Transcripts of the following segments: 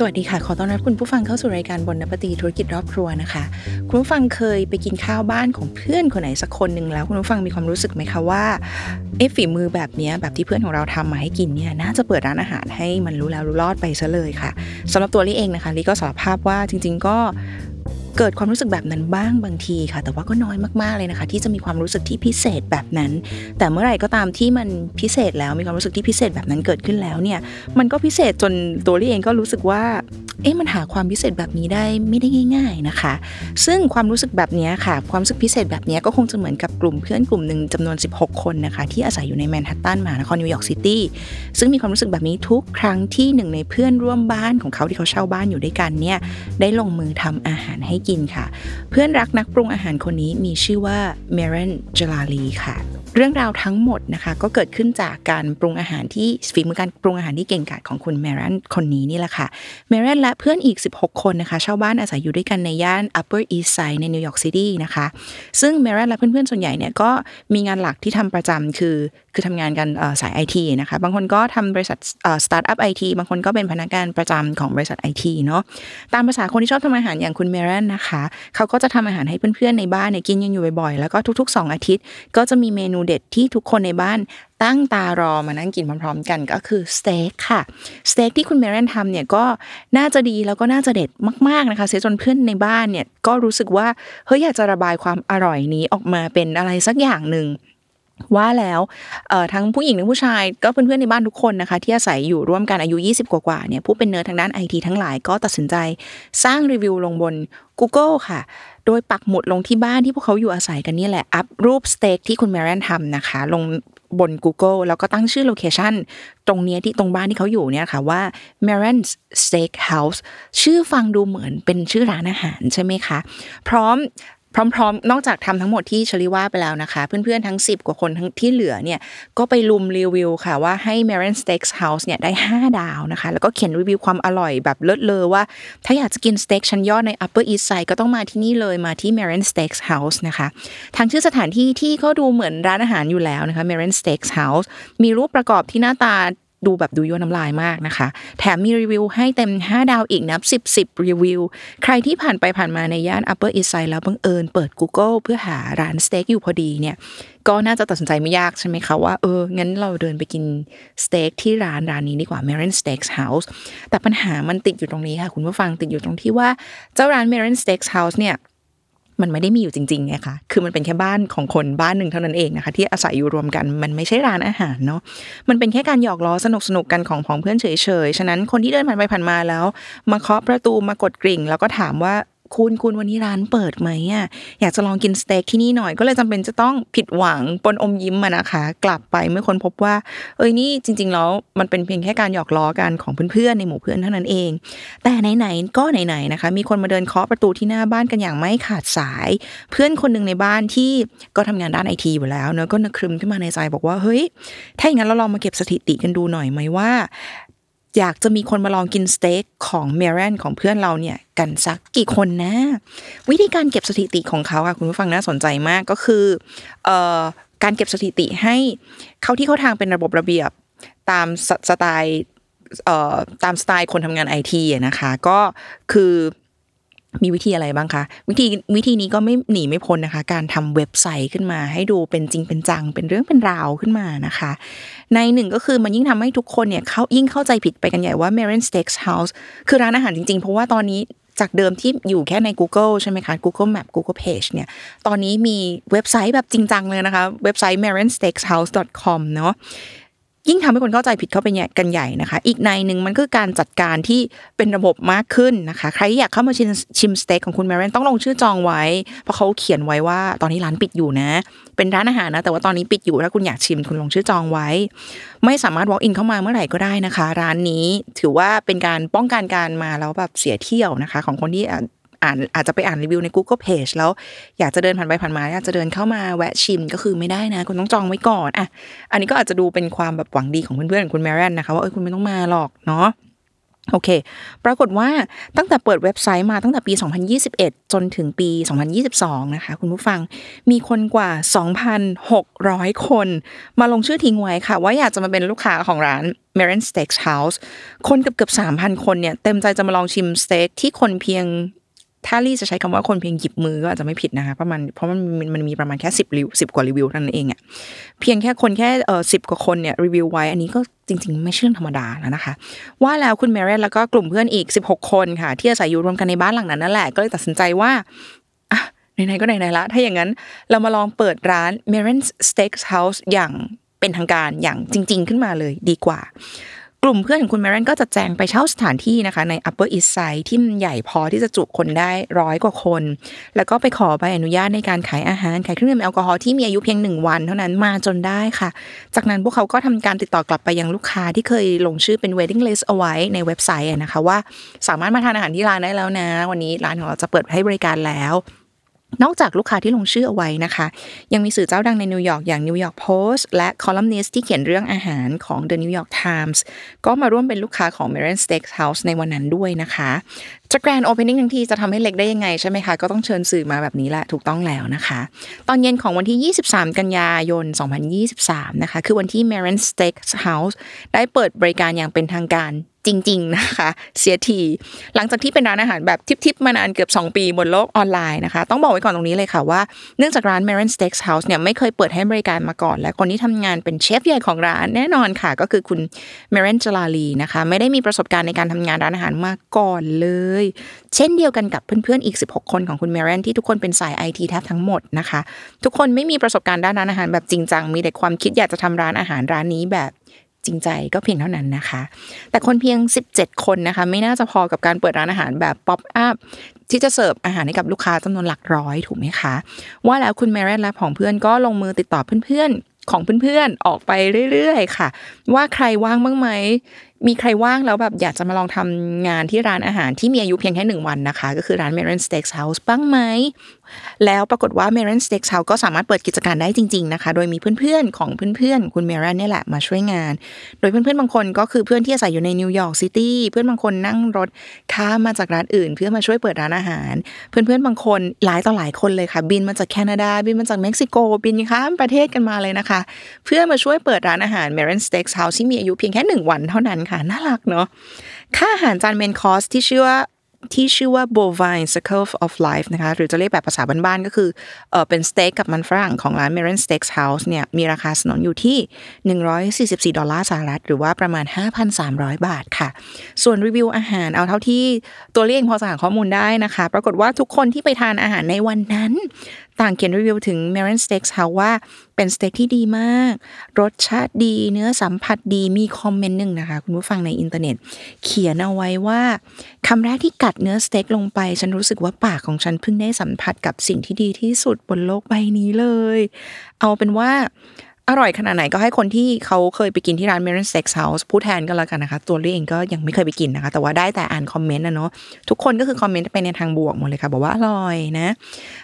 สวัสดีค่ะ ขอต้อนรับคุณผู้ฟังเข้าสู่รายการบนนปตีธุรกิจรอบครัวนะคะ คุณผู้ฟังเคยไปกินข้าวบ้านของเพื่อนคนไหนสักคนหนึ่งแล้วคุณผู้ฟังมีความรู้สึกไหมคะว่าเออฝีมือแบบนี้แบบที่เพื่อนของเราทำมาให้กินเนี่ยน่าจะเปิดร้านอาหารให้มันรู้แล้วรู้รอดไปซะเลยค่ะสำหรับตัวลี่เองนะคะลี่ก็สารภาพว่าจริง ๆ ก็ เกิดความรู้สึกแบบนั้นบ้างบางทีค่ะ แต่ว่าก็น้อยมากๆเลยนะคะ ที่จะมีความรู้สึกที่พิเศษแบบนั้น แต่เมื่อไหร่ก็ตามที่มันพิเศษแล้วมีความรู้สึกที่พิเศษแบบนั้นเกิดขึ้นแล้วเนี่ยมันก็พิเศษจนตัวลี่เองก็รู้สึกว่าเอ๊ะมันหาความพิเศษแบบนี้ได้ไม่ได้ง่าย ๆนะคะ ซึ่งความรู้สึกแบบนี้ค่ะ ความรู้สึกพิเศษแบบนี้ก็คงจะเหมือนกับกลุ่มเพื่อนกลุ่มหนึ่งจำนวน 16 คนนะคะ ที่อาศัยอยู่ในแมนฮัตตันมหานครนิวยอร์กซิตี้ซึ่งมีความรู้สึกแบบนี้ทุกครั้งที่หนึ่งในเพื่อนร่วมบ้านของเขาที่เขาเช่าบ้านอยู่ด้วยกันเนี่ยได้ลงมือทำอาหารให้กินค่ะ เพื่อนรักนักปรุงอาหารคนนี้มีชื่อว่าเมเรนจลาลีค่ะ เรื่องราวทั้งหมดนะคะก็เกิดขึ้นจากการปรุงอาหารที่ฝีมือการปรุงอาหารที่เก่งกาจของคุณเมเรนคนนี้นี่แหละค่ะเมเรนและเพื่อนอีก 16 คนนะคะเช่าบ้านอาศัยอยู่ด้วยกันในย่าน Upper East Side ในนิวยอร์กซิตี้นะคะ ซึ่งเมเรนและเพื่อนๆส่วนใหญ่เนี่ยก็มีงานหลักที่ทำประจำคือคือทำงานกันสายไอทีนะคะ บางคนก็ทำบริษัทสตาร์ทอัพไอทีบางคนก็เป็นพนักงานประจำของบริษัทไอทีเนาะ ตามภาษาคนที่ชอบทำอาหารอย่างคุณเมเรนนะคะเขาก็จะทำอาหารให้เพื่อนๆในบ้านเนี่ยกินกันอยู่บ่อยๆ แล้วก็ทุก ๆ 2 อาทิตย์ ก็จะมีเมนูเด็ดที่ทุกคนในบ้านตั้งตารอมานั่งกินพร้อมๆกันก็คือสเต็กค่ะสเต็กที่คุณเมเรนทำเนี่ยก็น่าจะดีแล้วก็น่าจะเด็ดมากๆนะคะเสียจนเพื่อนในบ้านเนี่ยก็รู้สึกว่าเฮ้ยอยากจะระบายความอร่อยนี้ออกมาเป็นอะไรสักอย่างหนึ่ง ว่าแล้วทั้งผู้หญิงและผู้ชายก็เพื่อนๆในบ้านทุกคนนะคะ ที่อาศัยอยู่ร่วมกันอายุ 20 กว่าๆเนี่ยผู้เป็นเนิร์ดางด้านไอทีทั้งหลายก็ตัดสินใจสร้างรีวิวลงบน Google ค่ะ โดยปักหมุดลงที่บ้านที่พวกเขาอยู่อาศัยกันนี่แหละ อัพรูปสเต็กที่คุณเมเรนทำนะคะ ลงบน Google แล้วก็ตั้งชื่อโลเคชันตรงนี้ที่ตรงบ้านที่เขาอยู่เนี่ยค่ะว่า m a r a n Steak House ชื่อฟังดูเหมือนเป็นชื่อร้านอาหารใช่ไหมคะ พร้อม พร้อมๆ นอกจากทำทั้งหมดที่ชลิว่าไปแล้วนะคะ เพื่อนๆทั้ง 10 กว่าคนทั้งที่เหลือเนี่ยก็ไปลุมรีวิวค่ะว่าให้ m a r i n Steaks House เนี่ยได้ 5 ดาวนะคะ แล้วก็เขียนรีวิวความอร่อยแบบเลิศเลอว่า ถ้าอยากจะกินสเต็กชั้นยอดใน Upper East Side ก็ต้องมาที่นี่เลยมาที่ m a r i n Steaks House นะคะทางชื่อสถานที่ที่ก็ดูเหมือนร้านอาหารอยู่แล้วนะคะ m a r i n Steaks House มีรูปประกอบที่หน้าตา ดูแบบดูยั่วน้ำลายมากนะคะ แถมมีรีวิวให้เต็ม 5 ดาวอีกนับ10 10 รีวิว ใครที่ผ่านไปผ่านมาในย่าน Upper East Side แล้วบังเอิญเปิด Google เพื่อหาร้านสเต็กอยู่พอดีเนี่ย ก็น่าจะตัดสินใจไม่ยากใช่ไหมคะว่าเออ งั้นเราเดินไปกินสเต็กที่ร้านร้านนี้ดีกว่า m a r i n Steaks House แต่ปัญหามันติดอยู่ตรงนี้ค่ะ คุณผู้ฟังติดอยู่ตรงที่ว่าเจ้าร้าน m a r i n Steaks House เนี่ย มันไม่ได้มีอยู่จริงๆไงคะคือมันเป็นแค่บ้านของคนบ้านหนึ่งเท่านั้นเองนะคะ ที่อาศัยอยู่รวมกันมันไม่ใช่ร้านอาหารเนาะมันเป็นแค่การหยอกล้อสนุกสนุกกันของของเพื่อนเฉยๆฉะนั้นคนที่เดินผ่านไปผ่านมาแล้ว มาเคาะประตูมากดกริ่ง แล้วก็ถามว่า คุณคุณวันนี้ร้านเปิดไหมอะอยากจะลองกินสเต็กที่นี่หน่อยก็เลยจำเป็นจะต้องผิดหวังปนอมยิ้มมานะคะ กลับไปเมื่อคนพบว่า เอ้ยนี่จริง ๆ แล้วมันเป็นเพียงแค่การหยอกล้อกันของเพื่อนๆในหมู่เพื่อนเท่านั้นเอง แต่ไหนๆก็ไหนๆนะคะ มีคนมาเดินเคาะประตูที่หน้าบ้านกันอย่างไม่ขาดสาย เพื่อนคนหนึ่งในบ้านที่ก็ทำงานด้านไอทีอยู่แล้วเนอะก็นึกครึมขึ้นมาในใจบอกว่าเฮ้ยถ้าอย่างนั้นเราลองมาเก็บสถิติกันดูหน่อยไหมว่า อยากจะมีคนมาลองกินสเต็กของเมรนของเพื่อนเราเนี่ยกันสักกี่คนนะ วิธีการเก็บสถิติของเขาค่ะคุณผู้ฟังน่าสนใจมากก็คือเอ่อการเก็บสถิติให้เข้าที่เข้าทางเป็นระบบระเบียบตามสไตล์เอ่อตามสไตล์คนทำงานไอทีนะคะ ก็คือ มีวิธีอะไรบ้างคะ วิธีวิธีนี้ก็ไม่หนีไม่พ้นนะคะ การทำเว็บไซต์ขึ้นมา ให้ดูเป็นจริงเป็นจัง เป็นเรื่องเป็นราวขึ้นมานะคะ ในหนึ่งก็คือมันยิ่งทำให้ทุกคนเนี่ยเขายิ่งเข้าใจผิดไปกันใหญ่ว่า m a r i n Steaks House คือร้านอาหารจริงๆ เพราะว่าตอนนี้จากเดิมที่อยู่แค่ใน Google ใช่ไหมคะ Google Map Google Page เนี่ย ตอนนี้มีเว็บไซต์แบบจริงจังเลยนะคะ เว็บไซต์ marinsteakshouse.com เนาะ ยิ่งทำให้คนเข้าใจผิดเข้าไปกันใหญ่นะคะ อีกในหนึ่งมันคือการจัดการที่เป็นระบบมากขึ้นนะคะ ใครอยากเข้ามาชิมชิมสเต็กของคุณแมรนต้องลงชื่อจองไว้ เพราะเขาเขียนไว้ว่าตอนนี้ร้านปิดอยู่นะ เป็นร้านอาหารนะแต่ว่าตอนนี้ปิดอยู่ถ้าคุณอยากชิมคุณลงชื่อจองไว้ ไม่สามารถ walk in เข้ามาเมื่อไหร่ก็ได้นะคะ ร้านนี้ถือว่าเป็นการป้องกันการมาแล้วแบบเสียเที่ยวนะคะ ของคนที่ อ่านอาจจะไปอ่านรีวิวใน Google Page แล้วอยากจะเดินผ่านไปผ่านมาอยากจะเดินเข้ามาแวะชิมก็คือไม่ได้นะ คุณต้องจองไว้ก่อนอะอันนี้ก็อาจจะดูเป็นความแบบหวังดีของเพื่อนๆของคุณแมรนนะคะว่าเออคุณไม่ต้องมาหรอกเนาะโอเค ปรากฏว่าตั้งแต่เปิดเว็บไซต์มาตั้งแต่ปี 2021 จนถึงปี 2022 นะคะ คุณผู้ฟัง มีคนกว่า 2,600 คน มาลงชื่อทิ้งไว้ค่ะ ว่าอยากจะมาเป็นลูกค้าของร้าน m a r i n Steakhouse คนเกือบเกือบ3,000 คนเนี่ย เต็มใจจะมาลองชิมสเต็กที่คนเพียง ถ้าลี่จะใช้คำว่าคนเพียงหยิบมือก็อาจจะไม่ผิดนะคะเพราะมันเพราะมันมันมีประมาณแค่สิบรีวิวสิบกว่ารีวิวเท่านั้นเองอะเพียงแค่คนแค่เออสิบกว่าคนเนี่ยรีวิวไว้ อันนี้ก็จริง ๆ ไม่ใช่เรื่องธรรมดาแล้วนะคะ ว่าแล้วคุณแมรีแล้วก็กลุ่มเพื่อนอีก 16 คนค่ะ ที่อาศัยอยู่รวมกันในบ้านหลังนั้นนั่นแหละก็เลยตัดสินใจว่าไหนๆก็ไหนๆละ ถ้าอย่างนั้นเรามาลองเปิดร้าน m a r i n Steakhouse อย่างเป็นทางการอย่างจริง ๆ ขึ้นมาเลยดีกว่า กลุ่มเพื่อนของคุณแมรนก็จะแจงไปเช่าสถานที่นะคะ ใน Upper East Side ที่มันใหญ่พอที่จะจุคนได้ร้อยกว่าคน แล้วก็ไปขอใบอนุญาตในการขายอาหาร ขายเครื่องดื่มแอลกอฮอล์ที่มีอายุเพียงหนึ่งวันเท่านั้นมาจนได้ค่ะ จากนั้นพวกเขาก็ทำการติดต่อกลับไปยังลูกค้าที่เคยลงชื่อเป็น waiting list เอาไว้ในเว็บไซต์นะคะว่าสามารถมาทานอาหารที่ร้านได้แล้วนะ วันนี้ร้านของเราจะเปิดให้บริการแล้ว นอกจากลูกค้าที่ลงชื่อเอาไว้นะคะ ยังมีสื่อเจ้าดังในนิวยอร์กอย่าง New York Post และคอลัมนิสต์ที่เขียนเรื่องอาหารของ The New York Times ก็มาร่วมเป็นลูกค้าของ m a r i n Steakhouse ในวันนั้นด้วยนะคะจะ grand opening ทั้งทีจะทำให้เล็กได้ยังไงใช่ไหมคะ ก็ต้องเชิญสื่อมาแบบนี้แหละถูกต้องแล้วนะคะ ตอนเย็นของวันที่ 23 กันยายน 2023 นะคะ คือวันที่ m a r i n Steakhouse ได้เปิดบริการอย่างเป็นทางการ จริง ๆนะคะ เสียที หลังจากที่เป็นร้านอาหารแบบทิปๆมานานเกือบ 2 ปีบนโลกออนไลน์นะคะ ต้องบอกไว้ก่อนตรงนี้เลยค่ะว่าเนื่องจากร้าน m a r i n Steakhouse เนี่ยไม่เคยเปิดให้บริการมาก่อน และคนที่ทำงานเป็นเชฟใหญ่ของร้านแน่นอนค่ะ ก็คือคุณ m a r i n จลาลีนะคะไม่ได้มีประสบการณ์ในการทำงานร้านอาหารมาก่อนเลย เช่นเดียวกันกับเพื่อนๆอีก 16 คนของคุณ m a r i n ที่ทุกคนเป็นสายไอทีแทบทั้งหมดนะคะ ทุกคนไม่มีประสบการณ์ด้านร้านอาหารแบบจริงจังมีแต่ความคิดอยากจะทำร้านอาหารร้านนี้แบบ จริงใจก็เพียงเท่านั้นนะคะ แต่คนเพียง 17 คนนะคะ ไม่น่าจะพอกับการเปิดร้านอาหารแบบป๊อปอัพที่จะเสิร์ฟอาหารให้กับลูกค้าจำนวนหลักร้อยถูกไหมคะ ว่าแล้วคุณแมรนและของเพื่อนก็ลงมือติดต่อเพื่อนๆ ของเพื่อนๆ ออกไปเรื่อยๆ ค่ะ ว่าใครว่างบ้างไหมมีใครว่างแล้วแบบอยากจะมาลองทำงานที่ร้านอาหารที่มีอายุเพียงแค่หนึ่งวันนะคะ ก็คือร้าน m a r i n Steakhouse บ้างไหม แล้วปรากฏว่า m a r i n Steakhouse ก็สามารถเปิดกิจการได้จริงๆนะคะ โดยมีเพื่อนๆ ของเพื่อนๆ คุณเมเรนนี่แหละมาช่วยงาน โดยเพื่อนๆ บางคนก็คือเพื่อนที่อาศัยอยู่ในนิวยอร์กซิตี้ เพื่อนบางคนนั่งรถข้ามมาจากรัฐอื่น เพื่อมาช่วยเปิดร้านอาหาร เพื่อนๆ บางคนหลายต่อหลายคนเลยค่ะ บินมาจากแคนาดา บินมาจากเม็กซิโก บินข้ามประเทศกันมาเลยนะคะ เพื่อมาช่วยเปิดร้านอาหาร m a r i n Steakhouse ที่มีอายุเพียงแค่หนึ่งวันเท่านั้นค่ะ น่ารักเนาะ ค่าอาหารจาน main course ที่ชื่อว่า ที่ชื่อว่า bovine circle of life นะคะ หรือจะเรียกแบบภาษาบ้านๆก็คือเออเป็นสเต็กกับมันฝรั่งของร้าน Mehran's Steakhouse เนี่ย มีราคาสนนอยู่ที่ 144 ดอลลาร์สหรัฐ หรือว่าประมาณ 5,300 บาทค่ะ ส่วนรีวิวอาหารเอาเท่าที่ตัวเลขพอจะหาข้อมูลได้นะคะ ปรากฏว่าทุกคนที่ไปทานอาหารในวันนั้น ต่างเขียนรีวิวถึง m a r i n Steakhouse ว่าเป็นสเต็กที่ดีมาก รสชาติดีเนื้อสัมผัสดีมีคอมเมนต์หนึ่งนะคะ คุณผู้ฟังในอินเทอร์เน็ต เขียนเอาไว้ว่าคำแรกที่กัดเนื้อสเต็กลงไป ฉันรู้สึกว่าปากของฉันเพิ่งได้สัมผัสกับสิ่งที่ดีที่สุดบนโลกใบนี้เลย เอาเป็นว่า อร่อยขนาดไหนก็ให้คนที่เขาเคยไปกินที่ร้าน m a r i n Steakhouse ผู้แทนก็แล้วกันนะคะ ตัวลี่เองก็ยังไม่เคยไปกินนะคะ แต่ว่าได้แต่อ่านคอมเมนต์นะเนาะทุกคนก็คือคอมเมนต์ไปในทางบวกหมดเลยค่ะ บอกว่าอร่อยนะ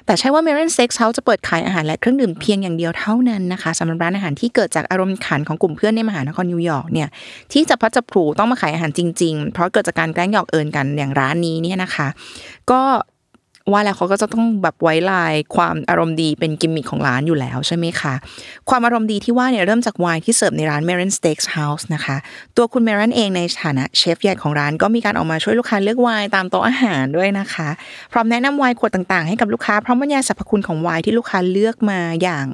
แต่ใช่ว่า m a r i n Steakhouse จะเปิดขายอาหารและเครื่องดื่มเพียงอย่างเดียวเท่านั้นนะคะสำหรับร้านอาหารที่เกิดจากอารมณ์ขันของกลุ่มเพื่อนในมหานครนิวยอร์กเนี่ยที่จับพลัดจับผลูต้องมาขายอาหารจริง ๆ เพราะเกิดจากการแกล้งหยอกเอินกันอย่างร้านนี้เนี่ยนะคะ ก็ ว่าแล้วเขาก็จะต้องแบบไว้ลายความอารมณ์ดีเป็นกิมมิคของร้านอยู่แล้วใช่ไหมคะความอารมณ์ดีที่ว่าเนี่ยเริ่มจากไวน์ที่เสิร์ฟในร้าน m e r o n Steakhouse นะคะ ตัวคุณ m e r o n เองในฐานะเชฟใหญ่ของร้านก็มีการออกมาช่วยลูกค้าเลือกไวน์ตามโต๊ะอาหารด้วยนะคะ พร้อมแนะนำไวน์ขวดต่างๆ ให้กับลูกค้าพร้อมบรรยายสรรพคุณของไวน์ที่ลูกค้าเลือกมาอย่าง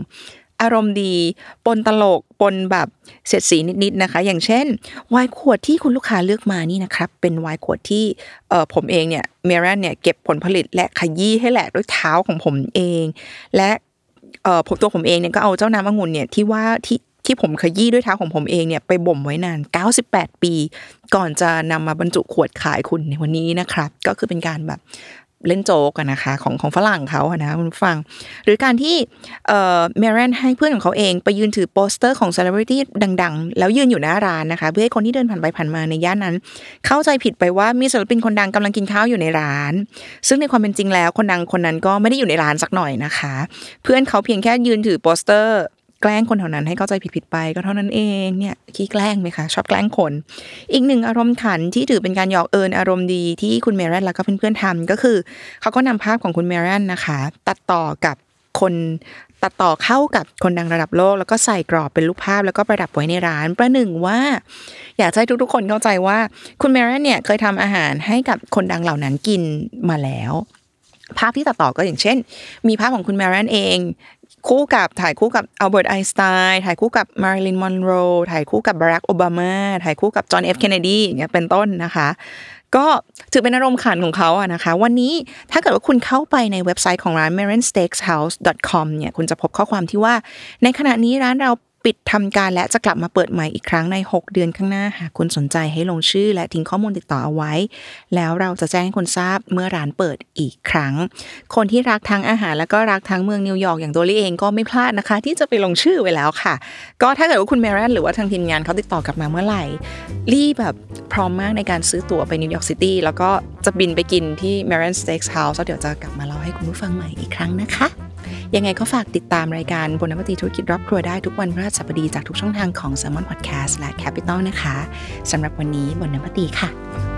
อารมณ์ดีปนตลกปนแบบเสียดสีนิดๆนะคะ อย่างเช่นไวน์ขวดที่คุณลูกค้าเลือกมานี่นะครับ เป็นไวน์ขวดที่เออผมเองเนี่ยเมรันเนี่ยเก็บผลผลิตและขยี้ให้แหลกด้วยเท้าของผมเอง และเออผมตัวผมเองเนี่ยก็เอาเจ้าน้ำองุ่นเนี่ยที่ว่าที่ที่ผมขยี้ด้วยเท้าของผมเองเนี่ยไปบ่มไว้นาน 98 ปี ก่อนจะนำมาบรรจุขวดขายคุณในวันนี้นะครับ ก็คือเป็นการแบบ เล่นโจ๊กอะนะคะ ของของฝรั่งเขาอะนะคุณฟัง หรือการที่เอ่อเมรันให้เพื่อนของเขาเองไปยืนถือโปสเตอร์ของเซเลบริตี้ดัง ๆ แล้วยืนอยู่หน้าร้านนะคะ เพื่อให้คนที่เดินผ่านไปผ่านมาในย่านนั้น เข้าใจผิดไปว่ามีศิลปินคนดังกำลังกินข้าวอยู่ในร้าน ซึ่งในความเป็นจริงแล้วคนดังคนนั้นก็ไม่ได้อยู่ในร้านสักหน่อยนะคะ เพื่อนเขาเพียงแค่ยืนถือโปสเตอร์ แกล้งคนแถวนั้นให้เข้าใจผิดๆไปก็เท่านั้นเองเนี่ยขี้แกล้งไหมคะชอบแกล้งคน อีกหนึ่งอารมณ์ขันที่ถือเป็นการหยอกเอินอารมณ์ดีที่คุณเมรันแล้วก็เพื่อนๆทำก็คือ เขาก็นำภาพของคุณเมรันนะคะ ตัดต่อกับคนตัดต่อเข้ากับคนดังระดับโลก แล้วก็ใส่กรอบเป็นรูปภาพแล้วก็ประดับไว้ในร้านประหนึ่งว่า อยากให้ทุกๆ คนเข้าใจว่าคุณเมรันเนี่ยเคยทำอาหารให้กับคนดังเหล่านั้นกินมาแล้วภาพที่ตัดต่อก็อย่างเช่น มีภาพของคุณเมรันเอง คู่กับถ่ายคู่กับอัลเบิร์ตไอน์สไตน์ถ่ายคู่กับมาริลินมอนโรถ่ายคู่กับบารักโอบามาถ่ายคู่กับจอห์นเอฟเคนเนดีอย่างเงี้ยเป็นต้นนะคะ ก็ถือเป็นอารมณ์ขันของเขาอะนะคะ วันนี้ถ้าเกิดว่าคุณเข้าไปในเว็บไซต์ของร้าน m a r i n s t e a k h o u s e c o m เนี่ยคุณจะพบข้อความที่ว่า ในขณะนี้ร้านเรา ปิดทำการและจะกลับมาเปิดใหม่อีกครั้งใน 6 เดือนข้างหน้า หากคุณสนใจให้ลงชื่อและทิ้งข้อมูลติดต่อเอาไว้ แล้วเราจะแจ้งให้คุณทราบเมื่อร้านเปิดอีกครั้ง คนที่รักทั้งอาหาร แล้วก็รักทั้งเมืองนิวยอร์กอย่างตัวลี่เองก็ไม่พลาดนะคะ ที่จะไปลงชื่อไว้แล้วค่ะ ก็ถ้าเกิดว่าคุณเมรันหรือว่าทางทีมงานเขาติดต่อกลับมาเมื่อไหร่ลี่แบบพร้อมมากในการซื้อตั๋วไปนิวยอร์กซิตี้แล้วก็จะบินไปกินที่ m a r i n Steakhouse แล้วเดี๋ยวจะกลับมาเล่าให้คุณผู้ฟังใหม่อีกครั้งนะคะ ยังไงก็ฝากติดตามรายการ Bon App ธุรกิจรอบครัวได้ทุกวันพฤหัสบดีจากทุกช่องทางของ Salmon Podcast และ Capital นะคะสำหรับวันนี้บนนวัตีค่ะ